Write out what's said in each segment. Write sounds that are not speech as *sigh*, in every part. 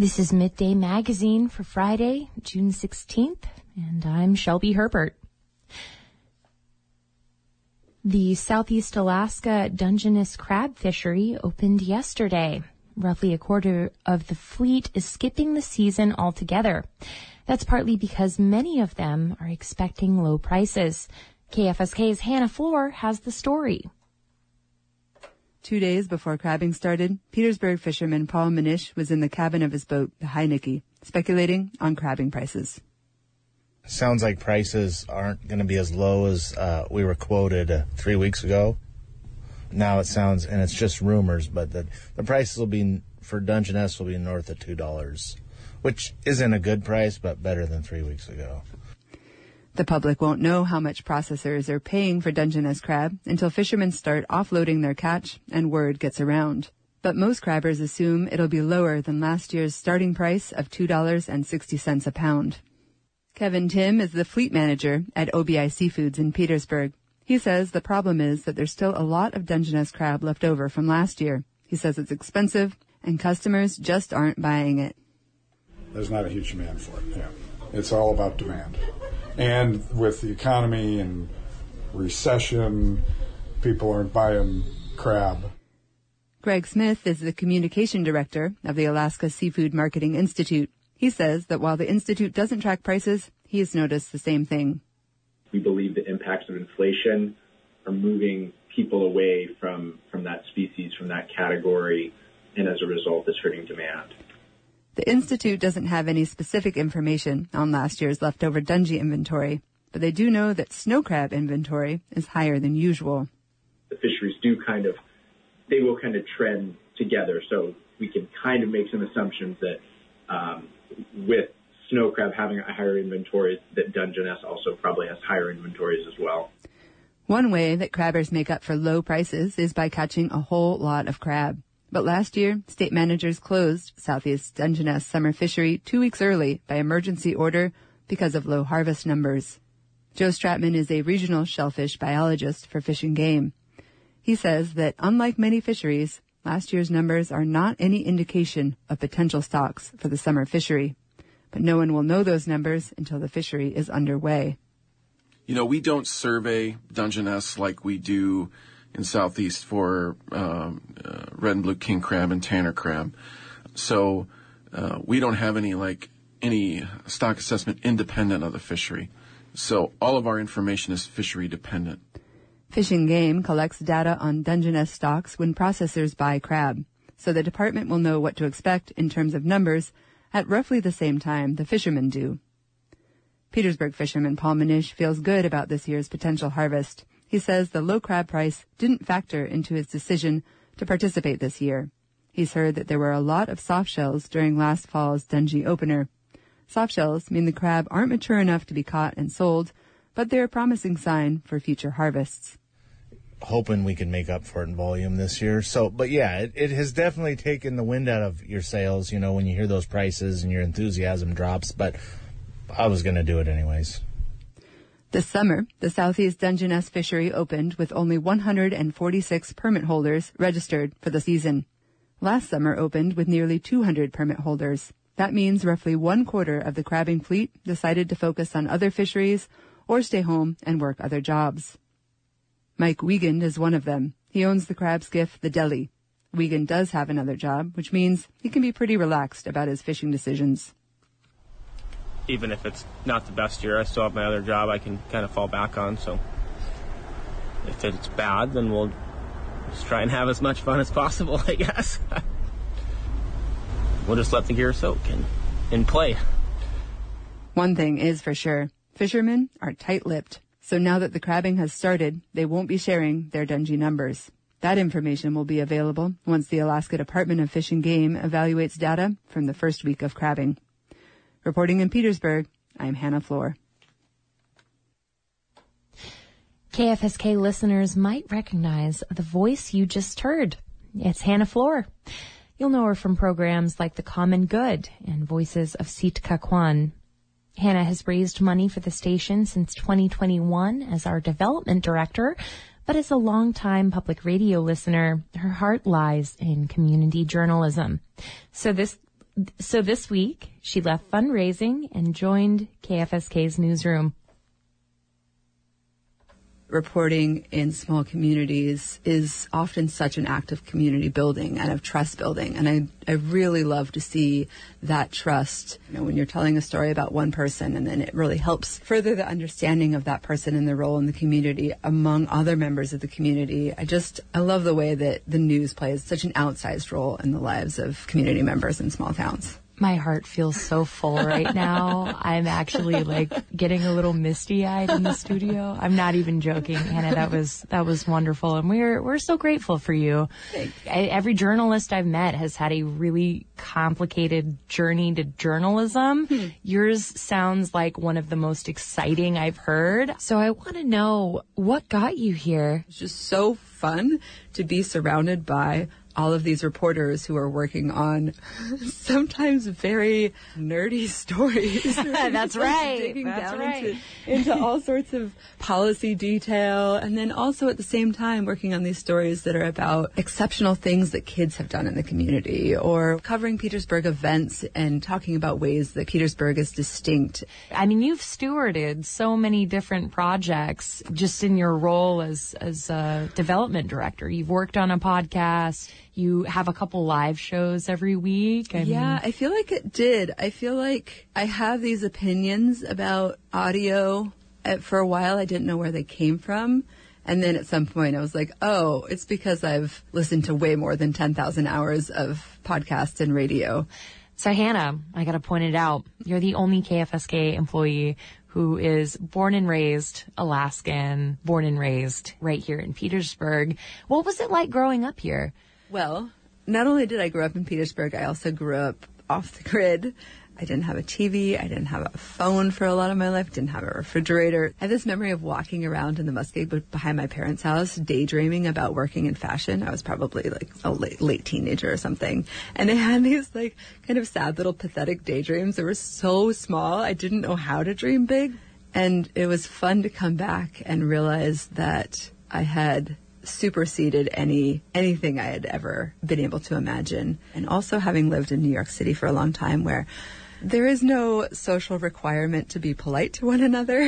This is Midday Magazine for Friday, June 16th, and I'm Shelby Herbert. The Southeast Alaska Dungeness crab fishery opened yesterday. Roughly a quarter of the fleet is skipping the season altogether. That's partly because many of them are expecting low prices. KFSK's Hannah Flor has the story. Two days before crabbing started, Petersburg fisherman Paul Manish was in the cabin of his boat, the Heineke, speculating on crabbing prices. Sounds like prices aren't going to be as low as uh, we were quoted uh, three weeks ago. Now it sounds, and it's just rumors, but the, the prices will be for Dungeness will be north of two dollars, which isn't a good price, but better than three weeks ago. The public won't know how much processors are paying for Dungeness crab until fishermen start offloading their catch and word gets around. But most crabbers assume it'll be lower than last year's starting price of $2.60 a pound. Kevin Tim is the fleet manager at OBI Seafoods in Petersburg. He says the problem is that there's still a lot of Dungeness crab left over from last year. He says it's expensive and customers just aren't buying it. There's not a huge demand for it. Yeah. It's all about demand. And with the economy and recession, people aren't buying crab. Greg Smith is the communication director of the Alaska Seafood Marketing Institute. He says that while the Institute doesn't track prices, he has noticed the same thing. We believe the impacts of inflation are moving people away from, from that species, from that category, and as a result, is hurting demand. The Institute doesn't have any specific information on last year's leftover Dungy inventory, but they do know that snow crab inventory is higher than usual. The fisheries do kind of, they will kind of trend together, so we can kind of make some assumptions that um, with snow crab having a higher inventory, that Dungeness also probably has higher inventories as well. One way that crabbers make up for low prices is by catching a whole lot of crab. But last year, state managers closed Southeast Dungeness summer fishery two weeks early by emergency order because of low harvest numbers. Joe Stratman is a regional shellfish biologist for Fish and Game. He says that unlike many fisheries, last year's numbers are not any indication of potential stocks for the summer fishery. But no one will know those numbers until the fishery is underway. You know, we don't survey Dungeness like we do in southeast for um, uh, red and blue king crab and tanner crab. So uh, we don't have any like any stock assessment independent of the fishery. So all of our information is fishery dependent. Fish and Game collects data on Dungeness stocks when processors buy crab, so the department will know what to expect in terms of numbers at roughly the same time the fishermen do. Petersburg fisherman Paul Manish feels good about this year's potential harvest. He says the low crab price didn't factor into his decision to participate this year. He's heard that there were a lot of soft shells during last fall's Dungy opener. Soft shells mean the crab aren't mature enough to be caught and sold, but they're a promising sign for future harvests. Hoping we can make up for it in volume this year. So, but yeah, it, it has definitely taken the wind out of your sails, you know, when you hear those prices and your enthusiasm drops, but I was going to do it anyways. This summer, the Southeast Dungeness fishery opened with only 146 permit holders registered for the season. Last summer opened with nearly 200 permit holders. That means roughly one quarter of the crabbing fleet decided to focus on other fisheries or stay home and work other jobs. Mike Wiegand is one of them. He owns the crab skiff The Deli. Wiegand does have another job, which means he can be pretty relaxed about his fishing decisions even if it's not the best year, I still have my other job I can kind of fall back on. So if it's bad, then we'll just try and have as much fun as possible, *laughs* I guess. we'll just let the gear soak and, and play. One thing is for sure fishermen are tight lipped. So now that the crabbing has started, they won't be sharing their Dungy numbers. That information will be available once the Alaska Department of Fish and Game evaluates data from the first week of crabbing. Reporting in Petersburg, I'm Hannah Flor. KFSK listeners might recognize the voice you just heard. It's Hannah Flor. You'll know her from programs like The Common Good and Voices of Sitka Kwan. Hannah has raised money for the station since 2021 as our development director, but as a longtime public radio listener, her heart lies in community journalism. So this so this week she left fundraising and joined KFSK's newsroom. Reporting in small communities is often such an act of community building and of trust building. And I, I really love to see that trust, you know, when you're telling a story about one person and then it really helps further the understanding of that person and their role in the community among other members of the community. I just, I love the way that the news plays such an outsized role in the lives of community members in small towns. My heart feels so full right now. I'm actually like getting a little misty eyed in the studio. I'm not even joking, Hannah. That was that was wonderful, and we're we're so grateful for you. I, every journalist I've met has had a really complicated journey to journalism. Hmm. Yours sounds like one of the most exciting I've heard. So I want to know what got you here. It's just so fun to be surrounded by all of these reporters who are working on *laughs* sometimes very nerdy stories. *laughs* That's *laughs* right. Digging That's down right. Into, into all sorts of policy detail, and then also at the same time working on these stories that are about exceptional things that kids have done in the community, or covering Petersburg events and talking about ways that Petersburg is distinct. I mean, you've stewarded so many different projects just in your role as as a development director. You've worked on a podcast. You have a couple live shows every week. I mean, Yeah, I feel like it did. I feel like I have these opinions about audio. For a while, I didn't know where they came from. And then at some point, I was like, oh, it's because I've listened to way more than 10,000 hours of podcasts and radio. So Hannah, I got to point it out. You're the only KFSK employee who is born and raised Alaskan, born and raised right here in Petersburg. What was it like growing up here? Well, not only did I grow up in Petersburg, I also grew up off the grid. I didn't have a TV. I didn't have a phone for a lot of my life. Didn't have a refrigerator. I have this memory of walking around in the muskeg behind my parents' house, daydreaming about working in fashion. I was probably like a late, late teenager or something. And I had these like kind of sad little pathetic daydreams that were so small. I didn't know how to dream big. And it was fun to come back and realize that I had superseded any anything I had ever been able to imagine. And also having lived in New York City for a long time where there is no social requirement to be polite to one another.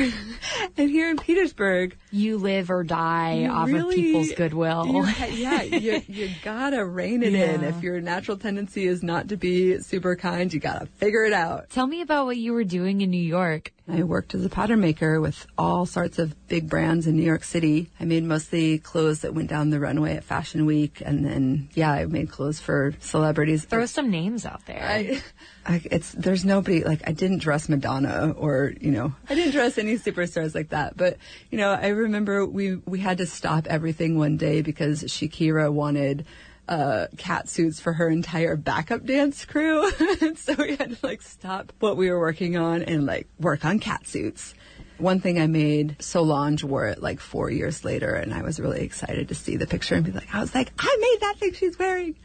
*laughs* and here in Petersburg, You live or die off of people's goodwill. you *laughs* yeah, you, you gotta rein it in. If your natural tendency is not to be super kind, you gotta figure it out. Tell me about what you were doing in New York. I worked as a pattern maker with all sorts of big brands in New York City. I made mostly clothes that went down the runway at Fashion Week, and then yeah, I made clothes for celebrities. Throw some names out there. I, I, it's there's nobody like I didn't dress Madonna or you know I didn't dress any superstars like that. But you know I remember we we had to stop everything one day because Shakira wanted uh, cat suits for her entire backup dance crew. *laughs* so we had to like stop what we were working on and like work on cat suits. One thing I made, Solange wore it like four years later, and I was really excited to see the picture and be like, I was like, I made that thing she's wearing.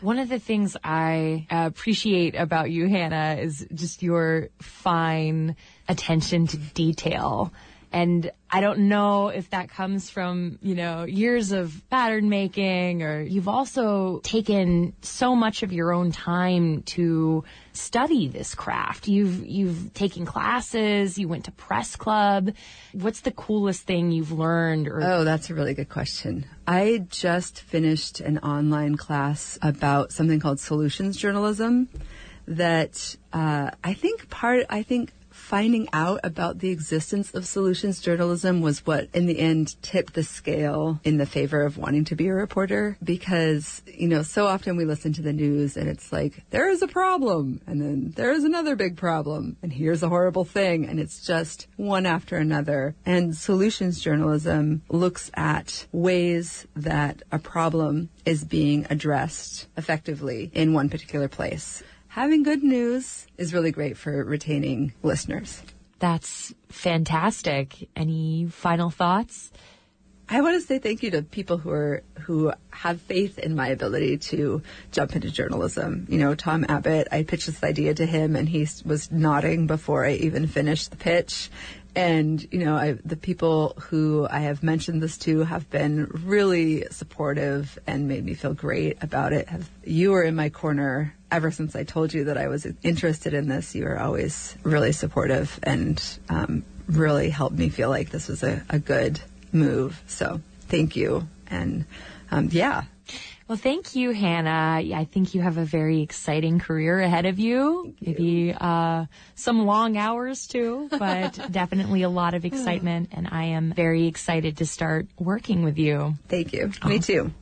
One of the things I appreciate about you, Hannah, is just your fine attention to detail. And I don't know if that comes from, you know, years of pattern making or you've also taken so much of your own time to study this craft. You've, you've taken classes, you went to press club. What's the coolest thing you've learned or Oh, that's a really good question. I just finished an online class about something called solutions journalism that uh, I think part, I think finding out about the existence of solutions journalism was what in the end tipped the scale in the favor of wanting to be a reporter. Because you know so often we listen to the news and it's like there is a problem and then there is another big problem and here's a horrible thing and it's just one after another. And solutions journalism looks at ways that a problem is being addressed effectively in one particular place having good news is really great for retaining listeners. that's fantastic. Any final thoughts? I want to say thank you to people who are who have faith in my ability to jump into journalism. You know, Tom Abbott, I pitched this idea to him and he was nodding before I even finished the pitch. And, you know, I, the people who I have mentioned this to have been really supportive and made me feel great about it. Have, you are in my corner ever since I told you that I was interested in this, you were always really supportive and um, really helped me feel like this was a, a good move. So thank you. And um, yeah. Well, thank you, Hannah. I think you have a very exciting career ahead of you. Maybe uh, some long hours too, but *laughs* definitely a lot of excitement. And I am very excited to start working with you. Thank you. Me too.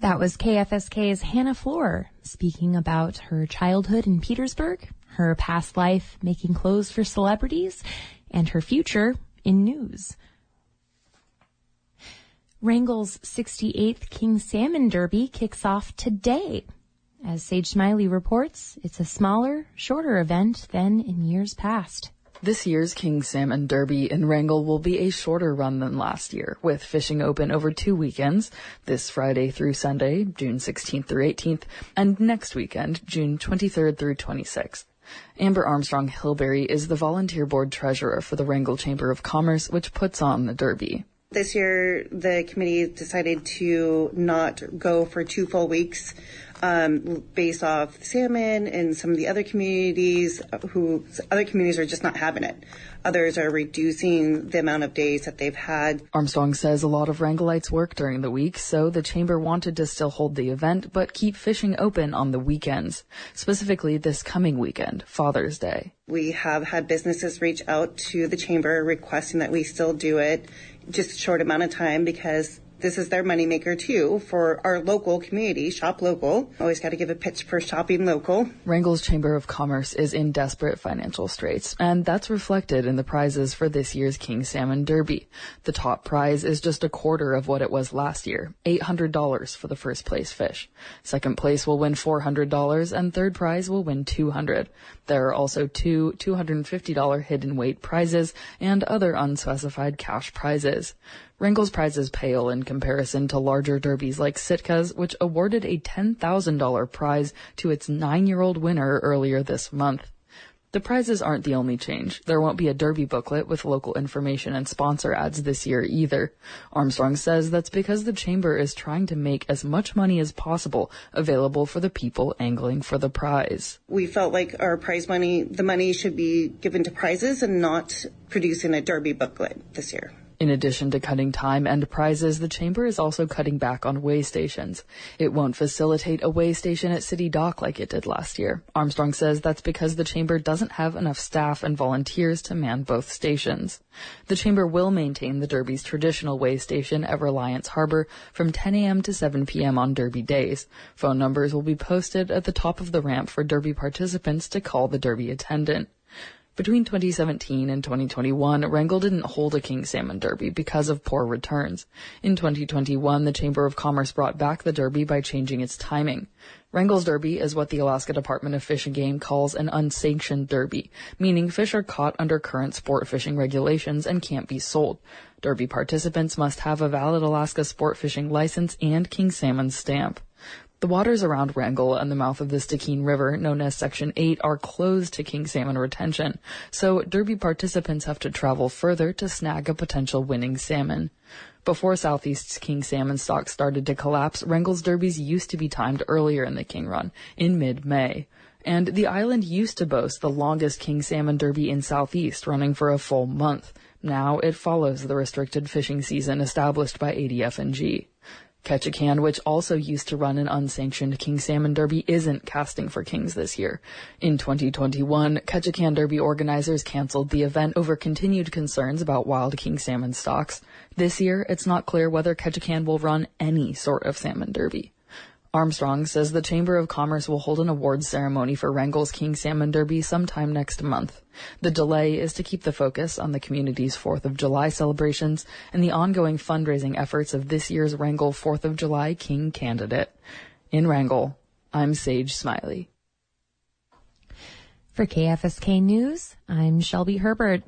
That was KFSK's Hannah Flor speaking about her childhood in Petersburg, her past life making clothes for celebrities, and her future in news. Wrangell's 68th King Salmon Derby kicks off today. As Sage Smiley reports, it's a smaller, shorter event than in years past. This year's King Salmon Derby in Wrangell will be a shorter run than last year, with fishing open over two weekends, this Friday through Sunday, June 16th through 18th, and next weekend, June 23rd through 26th. Amber Armstrong Hillberry is the volunteer board treasurer for the Wrangell Chamber of Commerce, which puts on the Derby. This year, the committee decided to not go for two full weeks um, based off salmon and some of the other communities who other communities are just not having it. Others are reducing the amount of days that they've had. Armstrong says a lot of Wrangellites work during the week, so the chamber wanted to still hold the event but keep fishing open on the weekends, specifically this coming weekend, Father's Day. We have had businesses reach out to the chamber requesting that we still do it just a short amount of time because this is their moneymaker too for our local community. Shop local. Always got to give a pitch for shopping local. Wrangell's Chamber of Commerce is in desperate financial straits, and that's reflected in the prizes for this year's King Salmon Derby. The top prize is just a quarter of what it was last year, $800 for the first place fish. Second place will win $400 and third prize will win $200. There are also two $250 hidden weight prizes and other unspecified cash prizes. Wrangell's prizes pale in comparison to larger derbies like Sitka's, which awarded a $10,000 prize to its nine-year-old winner earlier this month. The prizes aren't the only change. There won't be a derby booklet with local information and sponsor ads this year either. Armstrong says that's because the chamber is trying to make as much money as possible available for the people angling for the prize. We felt like our prize money, the money should be given to prizes and not producing a derby booklet this year. In addition to cutting time and prizes, the chamber is also cutting back on way stations. It won't facilitate a way station at City Dock like it did last year. Armstrong says that's because the chamber doesn't have enough staff and volunteers to man both stations. The chamber will maintain the Derby's traditional way station at Reliance Harbor from 10 a.m. to 7 p.m. on Derby days. Phone numbers will be posted at the top of the ramp for Derby participants to call the Derby attendant. Between 2017 and 2021, Wrangell didn't hold a king salmon derby because of poor returns. In 2021, the Chamber of Commerce brought back the derby by changing its timing. Wrangell's Derby is what the Alaska Department of Fish and Game calls an unsanctioned derby, meaning fish are caught under current sport fishing regulations and can't be sold. Derby participants must have a valid Alaska sport fishing license and king salmon stamp. The waters around Wrangell and the mouth of the Stikine River, known as Section 8, are closed to king salmon retention, so Derby participants have to travel further to snag a potential winning salmon. Before Southeast's king salmon stock started to collapse, Wrangell's derbies used to be timed earlier in the king run, in mid-May. And the island used to boast the longest king salmon derby in Southeast, running for a full month. Now it follows the restricted fishing season established by ADF&G. Ketchikan, which also used to run an unsanctioned King Salmon Derby, isn't casting for Kings this year. In 2021, Ketchikan Derby organizers canceled the event over continued concerns about wild King Salmon stocks. This year, it's not clear whether Ketchikan will run any sort of Salmon Derby. Armstrong says the Chamber of Commerce will hold an awards ceremony for Wrangell's King Salmon Derby sometime next month. The delay is to keep the focus on the community's 4th of July celebrations and the ongoing fundraising efforts of this year's Wrangell 4th of July King candidate. In Wrangell, I'm Sage Smiley. For KFSK News, I'm Shelby Herbert.